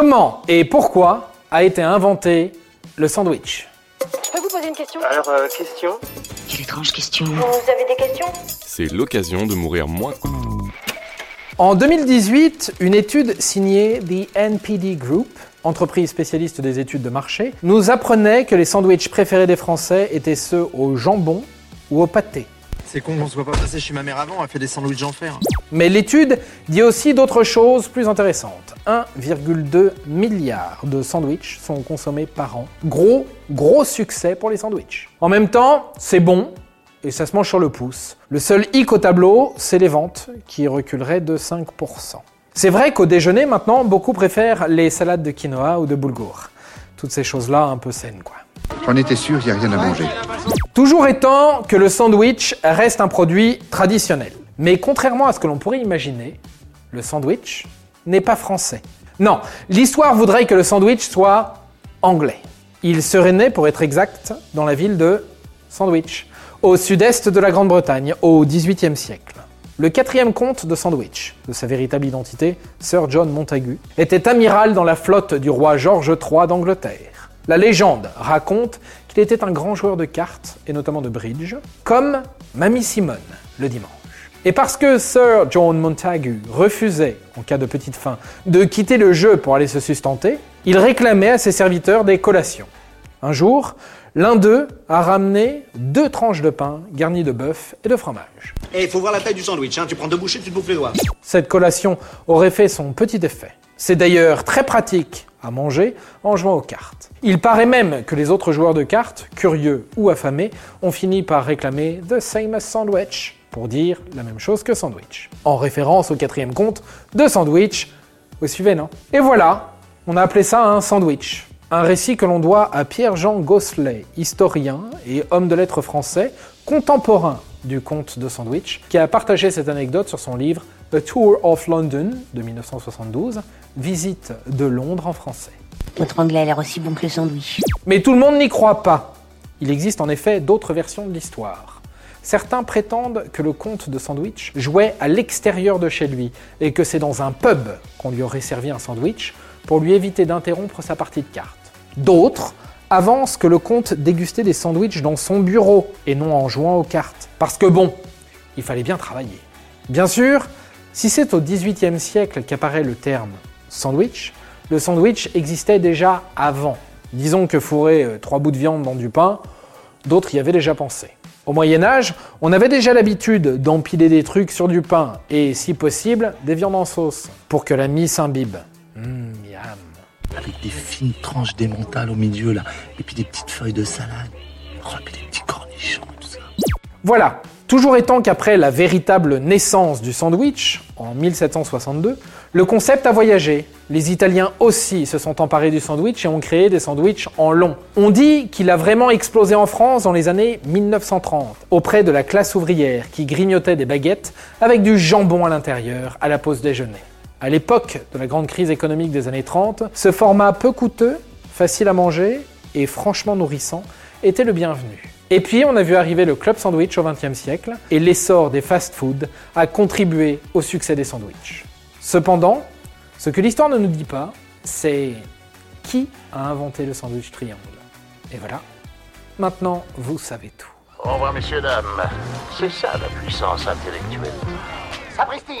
Comment et pourquoi a été inventé le sandwich Je peux vous poser une question Alors, euh, question Quelle étrange question. Vous avez des questions C'est l'occasion de mourir moins. En 2018, une étude signée The NPD Group, entreprise spécialiste des études de marché, nous apprenait que les sandwichs préférés des Français étaient ceux au jambon ou au pâté. C'est con qu'on se soit pas passé chez ma mère avant, elle fait des sandwichs en fer. Mais l'étude dit aussi d'autres choses plus intéressantes. 1,2 milliard de sandwichs sont consommés par an. Gros, gros succès pour les sandwichs. En même temps, c'est bon et ça se mange sur le pouce. Le seul hic au tableau, c'est les ventes qui reculeraient de 5%. C'est vrai qu'au déjeuner, maintenant, beaucoup préfèrent les salades de quinoa ou de boulgour. Toutes ces choses-là un peu saines, quoi. J'en étais sûr, il n'y a rien à manger. Toujours étant que le sandwich reste un produit traditionnel. Mais contrairement à ce que l'on pourrait imaginer, le sandwich n'est pas français. Non, l'histoire voudrait que le sandwich soit anglais. Il serait né, pour être exact, dans la ville de Sandwich, au sud-est de la Grande-Bretagne, au XVIIIe siècle. Le quatrième comte de Sandwich, de sa véritable identité, Sir John Montagu, était amiral dans la flotte du roi George III d'Angleterre. La légende raconte qu'il était un grand joueur de cartes, et notamment de bridge, comme Mamie Simone le dimanche. Et parce que Sir John Montagu refusait, en cas de petite faim, de quitter le jeu pour aller se sustenter, il réclamait à ses serviteurs des collations. Un jour, l'un d'eux a ramené deux tranches de pain garnies de bœuf et de fromage. Et il faut voir la taille du sandwich, hein. tu prends deux bouchées, tu te bouffes les doigts. Cette collation aurait fait son petit effet. C'est d'ailleurs très pratique à manger en jouant aux cartes. Il paraît même que les autres joueurs de cartes, curieux ou affamés, ont fini par réclamer The same as sandwich pour dire la même chose que sandwich. En référence au quatrième conte de sandwich. Vous suivez, non? Et voilà, on a appelé ça un sandwich. Un récit que l'on doit à Pierre-Jean Gosselet, historien et homme de lettres français, contemporain du conte de Sandwich, qui a partagé cette anecdote sur son livre A Tour of London de 1972, Visite de Londres en français. Votre anglais a l'air aussi bon que le sandwich. Mais tout le monde n'y croit pas. Il existe en effet d'autres versions de l'histoire. Certains prétendent que le comte de Sandwich jouait à l'extérieur de chez lui et que c'est dans un pub qu'on lui aurait servi un sandwich pour lui éviter d'interrompre sa partie de cartes. D'autres avancent que le comte dégustait des sandwichs dans son bureau et non en jouant aux cartes. Parce que bon, il fallait bien travailler. Bien sûr, si c'est au XVIIIe siècle qu'apparaît le terme sandwich, le sandwich existait déjà avant. Disons que fourrer euh, trois bouts de viande dans du pain, d'autres y avaient déjà pensé. Au Moyen Âge, on avait déjà l'habitude d'empiler des trucs sur du pain et, si possible, des viandes en sauce, pour que la mie s'imbibe. Mmh, miam. Avec des fines tranches d'émental au milieu, là. Et puis des petites feuilles de salade. Oh, et puis des petits cornichons, tout ça. Voilà, toujours étant qu'après la véritable naissance du sandwich, en 1762, le concept a voyagé. Les Italiens aussi se sont emparés du sandwich et ont créé des sandwichs en long. On dit qu'il a vraiment explosé en France dans les années 1930, auprès de la classe ouvrière qui grignotait des baguettes avec du jambon à l'intérieur à la pause déjeuner. À l'époque de la grande crise économique des années 30, ce format peu coûteux, facile à manger et franchement nourrissant était le bienvenu. Et puis on a vu arriver le club sandwich au XXe siècle et l'essor des fast-foods a contribué au succès des sandwichs. Cependant, ce que l'histoire ne nous dit pas, c'est qui a inventé le sandwich triangle. Et voilà, maintenant vous savez tout. Au revoir, messieurs, dames. C'est ça la puissance intellectuelle. Sapristi